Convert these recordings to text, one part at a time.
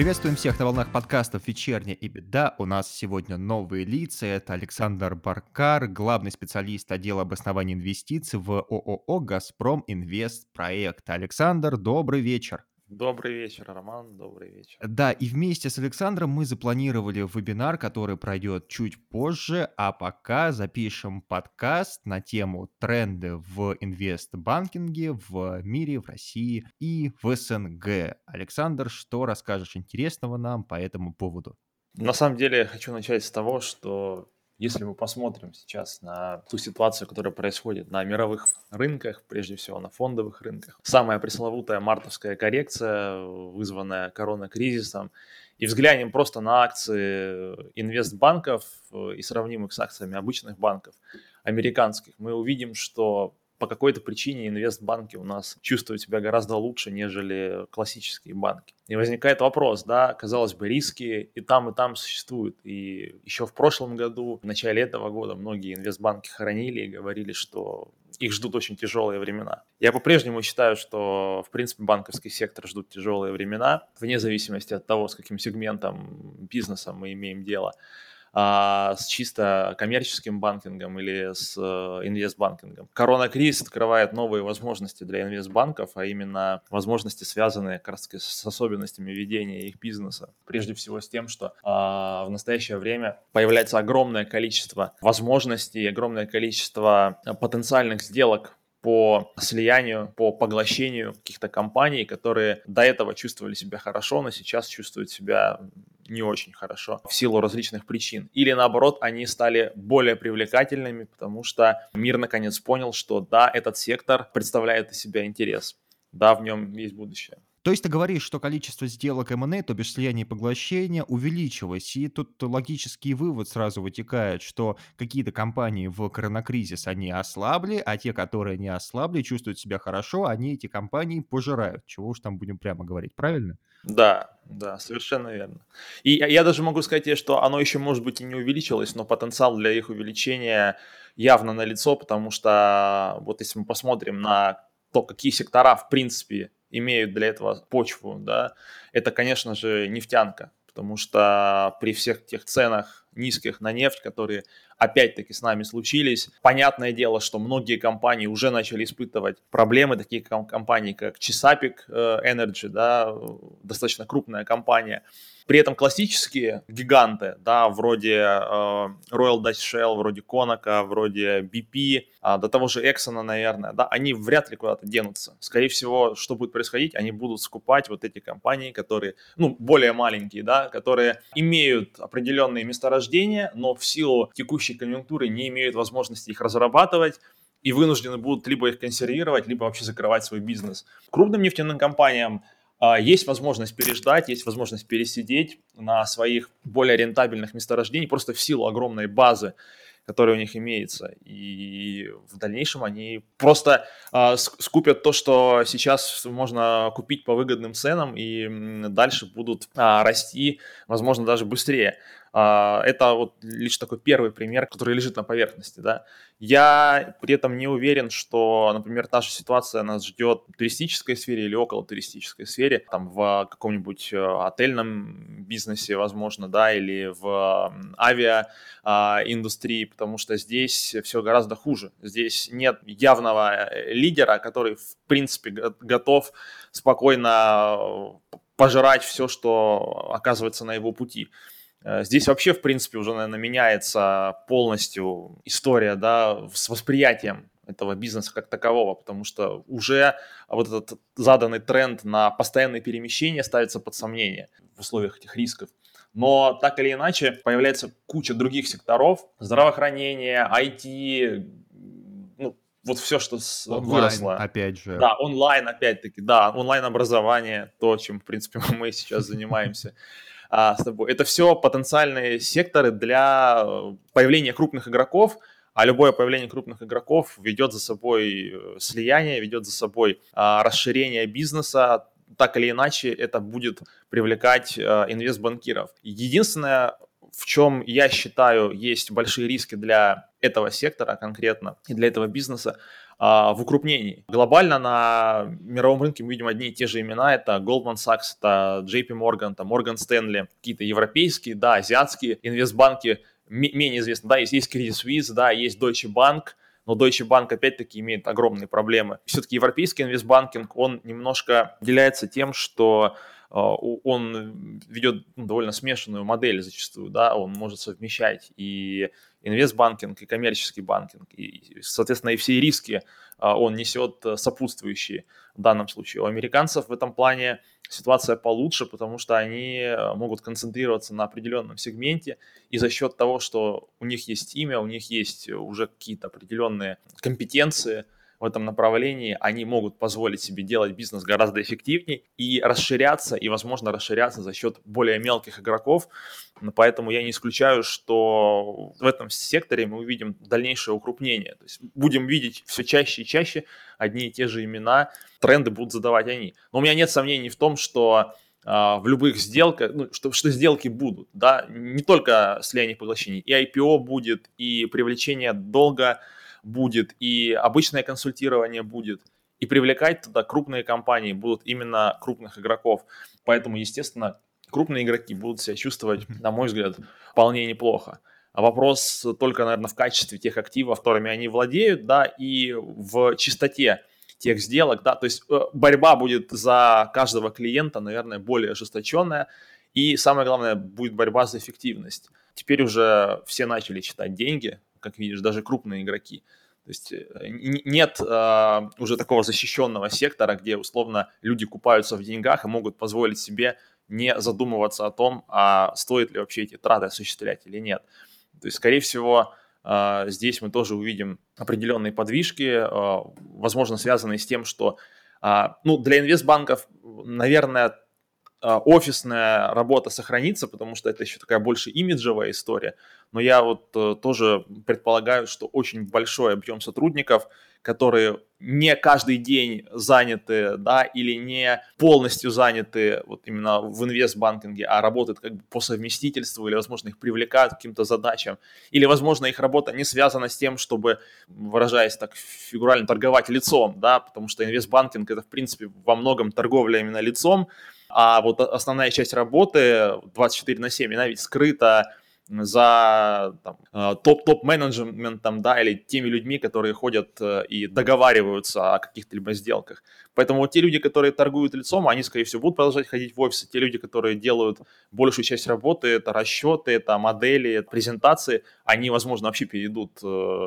Приветствуем всех на волнах подкастов «Вечерняя и беда». У нас сегодня новые лица. Это Александр Баркар, главный специалист отдела обоснования инвестиций в ООО «Газпром Инвест Проект». Александр, добрый вечер. Добрый вечер, Роман, добрый вечер. Да, и вместе с Александром мы запланировали вебинар, который пройдет чуть позже, а пока запишем подкаст на тему тренды в инвестбанкинге в мире, в России и в СНГ. Александр, что расскажешь интересного нам по этому поводу? На самом деле я хочу начать с того, что если мы посмотрим сейчас на ту ситуацию, которая происходит на мировых рынках, прежде всего на фондовых рынках, самая пресловутая мартовская коррекция, вызванная коронакризисом, и взглянем просто на акции инвестбанков э, и сравним их с акциями обычных банков американских, мы увидим, что по какой-то причине инвестбанки у нас чувствуют себя гораздо лучше, нежели классические банки. И возникает вопрос, да, казалось бы, риски и там, и там существуют. И еще в прошлом году, в начале этого года, многие инвестбанки хоронили и говорили, что их ждут очень тяжелые времена. Я по-прежнему считаю, что, в принципе, банковский сектор ждут тяжелые времена, вне зависимости от того, с каким сегментом бизнеса мы имеем дело а, с чисто коммерческим банкингом или с э, инвестбанкингом. Корона-кризис открывает новые возможности для инвестбанков, а именно возможности, связанные как раз с особенностями ведения их бизнеса. Прежде всего с тем, что а, в настоящее время появляется огромное количество возможностей, огромное количество потенциальных сделок по слиянию, по поглощению каких-то компаний, которые до этого чувствовали себя хорошо, но сейчас чувствуют себя не очень хорошо в силу различных причин. Или наоборот, они стали более привлекательными, потому что мир наконец понял, что да, этот сектор представляет из себя интерес, да, в нем есть будущее. То есть ты говоришь, что количество сделок M&A, то бишь слияния и поглощения, увеличилось, и тут логический вывод сразу вытекает, что какие-то компании в коронакризис, они ослабли, а те, которые не ослабли, чувствуют себя хорошо, они эти компании пожирают. Чего уж там будем прямо говорить, правильно? Да, да, совершенно верно. И я даже могу сказать что оно еще, может быть, и не увеличилось, но потенциал для их увеличения явно налицо, потому что вот если мы посмотрим на то, какие сектора, в принципе, имеют для этого почву, да, это, конечно же, нефтянка, потому что при всех тех ценах низких на нефть, которые опять-таки с нами случились, понятное дело, что многие компании уже начали испытывать проблемы, такие компании, как Chesapeake э, Energy, да, достаточно крупная компания, при этом классические гиганты, да, вроде э, Royal Dutch Shell, вроде Conoco, вроде BP, э, до того же Exxon, наверное, да, они вряд ли куда-то денутся. Скорее всего, что будет происходить, они будут скупать вот эти компании, которые, ну, более маленькие, да, которые имеют определенные месторождения, но в силу текущей конъюнктуры не имеют возможности их разрабатывать, и вынуждены будут либо их консервировать, либо вообще закрывать свой бизнес. Крупным нефтяным компаниям а, есть возможность переждать, есть возможность пересидеть на своих более рентабельных месторождениях просто в силу огромной базы, которая у них имеется. И в дальнейшем они просто э, скупят то, что сейчас можно купить по выгодным ценам, и дальше будут э, расти, возможно, даже быстрее. А, это вот лишь такой первый пример, который лежит на поверхности, да. Я при этом не уверен, что, например, та же ситуация нас ждет в туристической сфере или около туристической сфере, там в каком-нибудь э, отельном бизнесе, возможно, да, или в авиаиндустрии, потому что здесь все гораздо хуже. Здесь нет явного э, лидера, который, в принципе, готов спокойно э, пожирать все, что оказывается на его пути. Э, здесь вообще, в принципе, уже, наверное, меняется полностью история, да, с восприятием этого бизнеса как такового, потому что уже вот этот заданный тренд на постоянные перемещения ставится под сомнение в условиях этих рисков. Но так или иначе появляется куча других секторов, здравоохранение, IT, ну, вот все, что онлайн, выросло. опять же. Да, онлайн, опять-таки, да, онлайн-образование, то, чем, в принципе, мы сейчас занимаемся а, с тобой. Это все потенциальные секторы для э, появления крупных игроков, а любое появление крупных игроков ведет за собой э, слияние, ведет за собой а, расширение бизнеса, так или иначе это будет привлекать э, инвестбанкиров. Единственное, в чем я считаю есть большие риски для этого сектора конкретно и для этого бизнеса, а, в укрупнении. Глобально на мировом рынке мы видим одни и те же имена. Это Goldman Sachs, это JP Morgan, это Morgan Stanley, какие-то европейские, да, азиатские инвестбанки, менее известны. Да, есть, есть Credit Suisse, да, есть Deutsche Bank, но Deutsche Bank опять-таки имеет огромные проблемы. Все-таки европейский инвестбанкинг, он немножко выделяется тем, что он ведет ну, довольно смешанную модель зачастую, да, он может совмещать и инвестбанкинг, и коммерческий банкинг, и, соответственно, и все риски а, он несет сопутствующие в данном случае. У американцев в этом плане ситуация получше, потому что они а, могут концентрироваться на определенном сегменте, и за счет того, что у них есть имя, у них есть уже какие-то определенные компетенции – в этом направлении, они могут позволить себе делать бизнес гораздо эффективнее и расширяться, и, возможно, расширяться за счет более мелких игроков. Поэтому я не исключаю, что в этом секторе мы увидим дальнейшее укрупнение. То есть будем видеть все чаще и чаще одни и те же имена, тренды будут задавать они. Но у меня нет сомнений в том, что а, в любых сделках, ну, что, что сделки будут, да, не только слияние поглощений, и IPO будет, и привлечение долга, будет, и обычное консультирование будет, и привлекать туда крупные компании будут именно крупных игроков. Поэтому, естественно, крупные игроки будут себя чувствовать, на мой взгляд, вполне неплохо. А вопрос только, наверное, в качестве тех активов, которыми они владеют, да, и в чистоте тех сделок, да, то есть э, борьба будет за каждого клиента, наверное, более ожесточенная, и самое главное, будет борьба за эффективность. Теперь уже все начали читать деньги, как видишь, даже крупные игроки. То есть э, нет э, уже такого защищенного сектора, где условно люди купаются в деньгах и могут позволить себе не задумываться о том, а стоит ли вообще эти траты осуществлять или нет. То есть, скорее всего, э, здесь мы тоже увидим определенные подвижки, э, возможно, связанные с тем, что э, ну, для инвестбанков, наверное, офисная работа сохранится, потому что это еще такая больше имиджевая история. Но я вот э, тоже предполагаю, что очень большой объем сотрудников, которые не каждый день заняты, да, или не полностью заняты вот именно в инвестбанкинге, а работают как бы по совместительству, или, возможно, их привлекают к каким-то задачам, или, возможно, их работа не связана с тем, чтобы, выражаясь так фигурально, торговать лицом, да, потому что инвестбанкинг это, в принципе, во многом торговля именно лицом, а вот основная часть работы 24 на 7, она ведь скрыта за э, топ-топ-менеджментом, да, или теми людьми, которые ходят э, и договариваются о каких-то либо сделках. Поэтому те люди, которые торгуют лицом, они, скорее всего, будут продолжать ходить в офисы. Те люди, которые делают большую часть работы, это расчеты, это модели, это презентации, они, возможно, вообще перейдут э,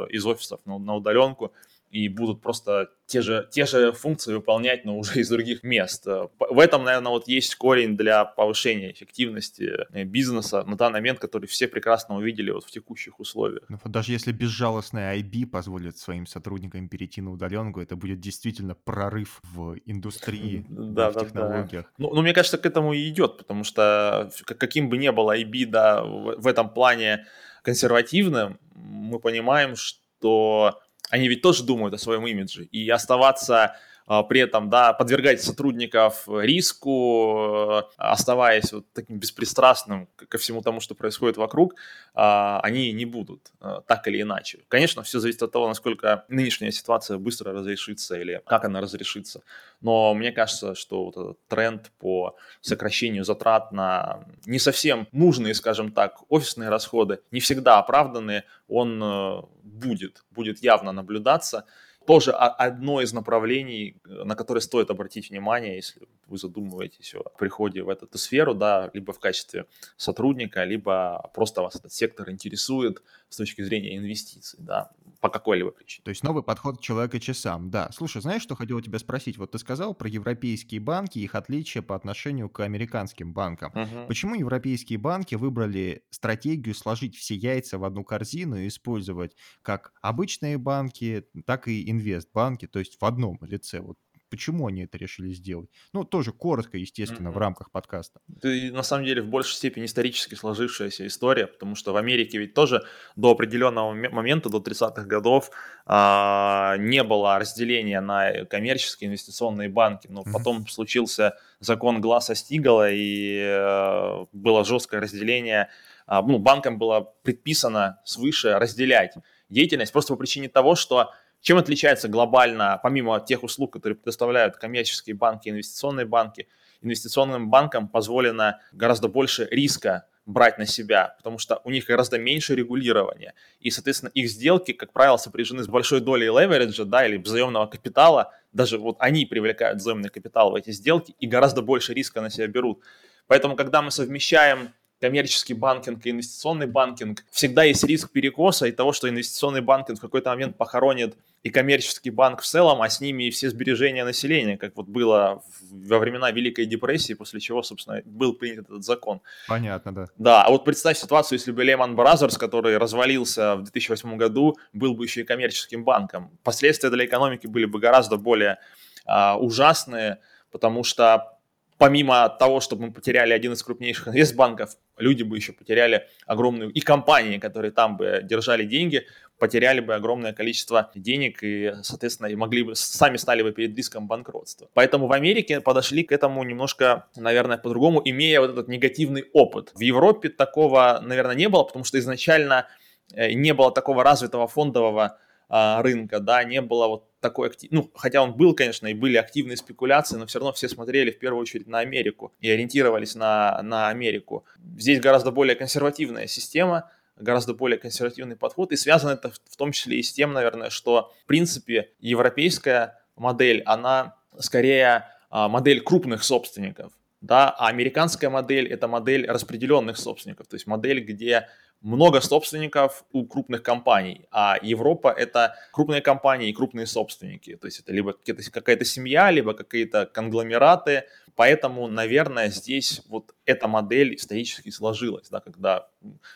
из офисов на удаленку и будут просто те же, те же функции выполнять, но уже из других мест. В этом, наверное, вот есть корень для повышения эффективности э, бизнеса на данный момент, который все прекрасно увидели вот в текущих условиях. Ну, даже если безжалостная IB позволит своим сотрудникам перейти на удаленку, это будет действительно прорыв в индустрии, да, в да, технологиях. Да. Ну, ну, мне кажется, к этому и идет, потому что каким бы ни был IB, да, в, в этом плане консервативным, мы понимаем, что они ведь тоже думают о своем имидже. И оставаться при этом, да, подвергать сотрудников риску, э, оставаясь вот таким беспристрастным ко всему тому, что происходит вокруг, а, они не будут э, так или иначе. Конечно, все зависит от того, насколько нынешняя ситуация быстро разрешится или как она разрешится. Но мне кажется, что вот этот тренд по сокращению затрат на не совсем нужные, скажем так, офисные расходы, не всегда оправданные, он э, будет, будет явно наблюдаться тоже одно из направлений, э, на которое стоит обратить внимание, если вы задумываетесь о приходе в эту сферу, да, либо в качестве сотрудника, либо просто вас этот сектор интересует с точки зрения инвестиций, да, по какой-либо причине. То есть новый подход человека часам, да. Слушай, знаешь, что хотел тебя спросить? Вот ты сказал про европейские банки и их отличия по отношению к американским банкам. Угу. Почему европейские банки выбрали стратегию сложить все яйца в одну корзину и использовать как обычные банки, так и инвестбанки, то есть в одном лице? Вот почему они это решили сделать? Ну, тоже коротко, естественно, mm-hmm. в рамках подкаста. Это, на самом деле, в большей степени исторически сложившаяся история, потому что в Америке ведь тоже до определенного момента, до 30-х годов, а, не было разделения на коммерческие инвестиционные банки, но mm-hmm. потом случился закон Гласа Стигала, и а, было жесткое разделение, а, ну, банкам было предписано свыше разделять деятельность просто по причине того, что чем отличается глобально, помимо тех услуг, которые предоставляют коммерческие банки, инвестиционные банки, инвестиционным банкам позволено гораздо больше риска брать на себя, потому что у них гораздо меньше регулирования. И, соответственно, их сделки, как правило, сопряжены с большой долей левериджа, да, или заемного капитала. Даже вот они привлекают заемный капитал в эти сделки и гораздо больше риска на себя берут. Поэтому, когда мы совмещаем коммерческий банкинг и инвестиционный банкинг, всегда есть риск перекоса и того, что инвестиционный банкинг в какой-то момент похоронит и коммерческий банк в целом, а с ними и все сбережения населения, как вот было во времена Великой депрессии, после чего, собственно, был принят этот закон. Понятно, да. Да, а вот представь ситуацию, если бы Lehman Brothers, который развалился в 2008 году, был бы еще и коммерческим банком. Последствия для экономики были бы гораздо более а, ужасные, потому что помимо того, чтобы мы потеряли один из крупнейших инвестбанков, люди бы еще потеряли огромную, и компании, которые там бы держали деньги, потеряли бы огромное количество денег и, соответственно, и могли бы, сами стали бы перед риском банкротства. Поэтому в Америке подошли к этому немножко, наверное, по-другому, имея вот этот негативный опыт. В Европе такого, наверное, не было, потому что изначально э, не было такого развитого фондового а, рынка, да, не было вот такой актив... ну, хотя он был, конечно, и были активные спекуляции, но все равно все смотрели в первую очередь на Америку и ориентировались на, на Америку. Здесь гораздо более консервативная система, гораздо более консервативный подход, и связано это в том числе и с тем, наверное, что, в принципе, европейская модель, она скорее а, модель крупных собственников, да, а американская модель – это модель распределенных собственников, то есть модель, где много собственников у крупных компаний, а Европа это крупные компании и крупные собственники. То есть это либо какая-то семья, либо какие-то конгломераты. Поэтому, наверное, здесь вот эта модель исторически сложилась, да, когда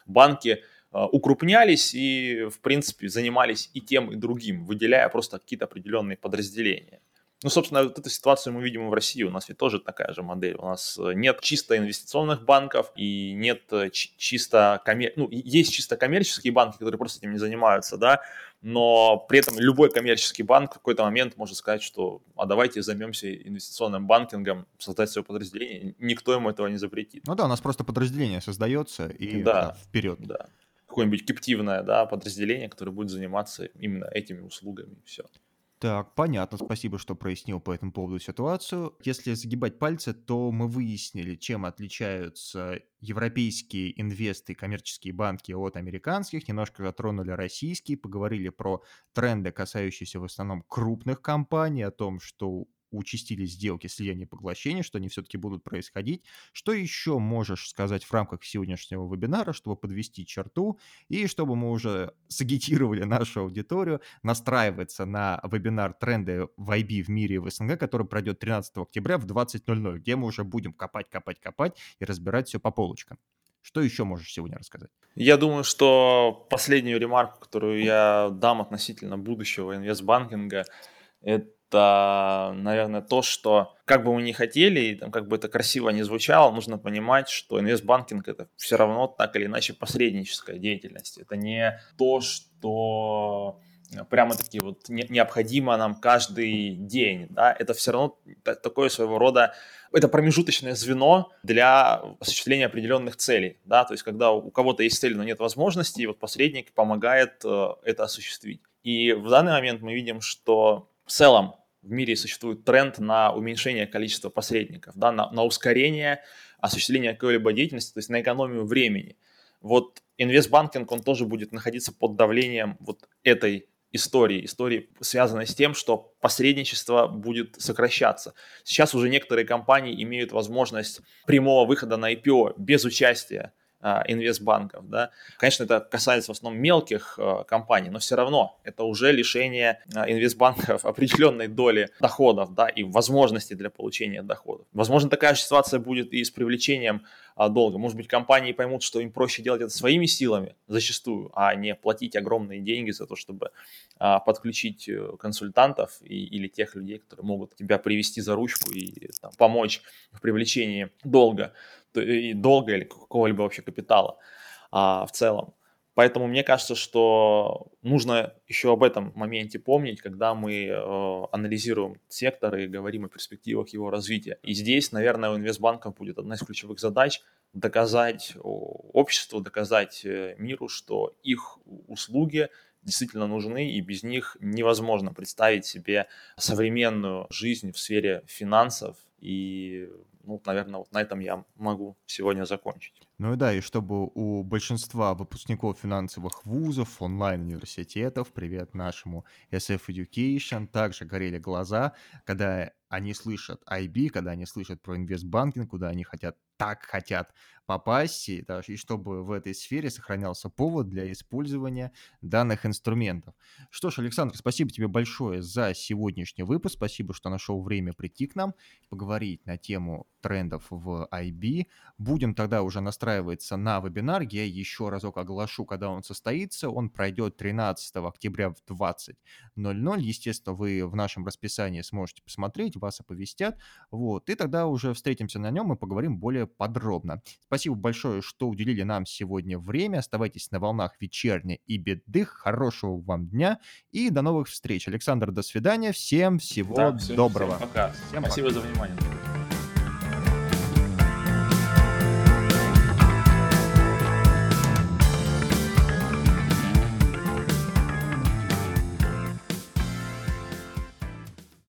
банки э, укрупнялись и, в принципе, занимались и тем, и другим, выделяя просто какие-то определенные подразделения. Ну, собственно, вот эту ситуацию мы видим и в России. У нас ведь тоже такая же модель. У нас э, нет чисто инвестиционных банков и нет э, чисто коммер... ну, есть чисто коммерческие банки, которые просто этим не занимаются, да, но при этом любой коммерческий банк в какой-то момент может сказать, что а давайте займемся инвестиционным банкингом, создать свое подразделение. Никто ему этого не запретит. Ну да, у нас просто подразделение создается и да, да, вперед. Да. Какое-нибудь киптивное да, подразделение, которое будет заниматься именно этими услугами. Все. Так, понятно, спасибо, что прояснил по этому поводу ситуацию. Если загибать пальцы, то мы выяснили, чем отличаются европейские инвесты, коммерческие банки от американских, немножко затронули российские, поговорили про тренды, касающиеся в основном крупных компаний, о том, что участились сделки слияния и поглощения, что они все-таки будут происходить. Что еще можешь сказать в рамках сегодняшнего вебинара, чтобы подвести черту и чтобы мы уже сагитировали нашу аудиторию настраиваться на вебинар «Тренды в IB в мире и в СНГ», который пройдет 13 октября в 20.00, где мы уже будем копать, копать, копать и разбирать все по полочкам. Что еще можешь сегодня рассказать? Я думаю, что последнюю ремарку, которую я дам относительно будущего инвестбанкинга, это наверное, то, что как бы мы ни хотели, и там, как бы это красиво не звучало, нужно понимать, что инвестбанкинг это все равно так или иначе посредническая деятельность. Это не то, что прямо-таки вот необходимо нам каждый день, да, это все равно такое своего рода, это промежуточное звено для осуществления определенных целей, да, то есть когда у кого-то есть цель, но нет возможности, и вот посредник помогает э, это осуществить. И в данный момент мы видим, что в целом в мире существует тренд на уменьшение количества посредников, да, на, на ускорение осуществления какой-либо деятельности, то есть на экономию времени. Вот инвестбанкинг, он тоже будет находиться под давлением вот этой истории, истории, связанной с тем, что посредничество будет сокращаться. Сейчас уже некоторые компании имеют возможность прямого выхода на IPO без участия инвестбанков, да. Конечно, это касается в основном мелких э, компаний, но все равно это уже лишение э, инвестбанков определенной доли доходов, да, и возможностей для получения доходов. Возможно, такая же ситуация будет и с привлечением а, долга. Может быть, компании поймут, что им проще делать это своими силами зачастую, а не платить огромные деньги за то, чтобы а, подключить э, консультантов и, или тех людей, которые могут тебя привести за ручку и там, помочь в привлечении долга и долга или какого-либо вообще капитала а, в целом. Поэтому мне кажется, что нужно еще об этом моменте помнить, когда мы э, анализируем сектор и говорим о перспективах его развития. И здесь, наверное, у инвестбанков будет одна из ключевых задач доказать обществу, доказать э, миру, что их услуги действительно нужны, и без них невозможно представить себе современную жизнь в сфере финансов и ну, наверное, вот на этом я могу сегодня закончить. Ну и да, и чтобы у большинства выпускников финансовых вузов, онлайн-университетов, привет нашему SF Education, также горели глаза, когда они слышат IB, когда они слышат про инвестбанкинг, куда они хотят, так хотят попасть, и, да, и чтобы в этой сфере сохранялся повод для использования данных инструментов. Что ж, Александр, спасибо тебе большое за сегодняшний выпуск, спасибо, что нашел время прийти к нам, поговорить на тему трендов в IB. Будем тогда уже настраиваться на вебинар, я еще разок оглашу, когда он состоится, он пройдет 13 октября в 20.00, естественно, вы в нашем расписании сможете посмотреть, вас оповестят, вот, и тогда уже встретимся на нем и поговорим более подробно. Спасибо большое, что уделили нам сегодня время, оставайтесь на волнах вечерней и беды, хорошего вам дня и до новых встреч. Александр, до свидания, всем всего да, все, доброго. Всем пока. Всем Спасибо пока. за внимание.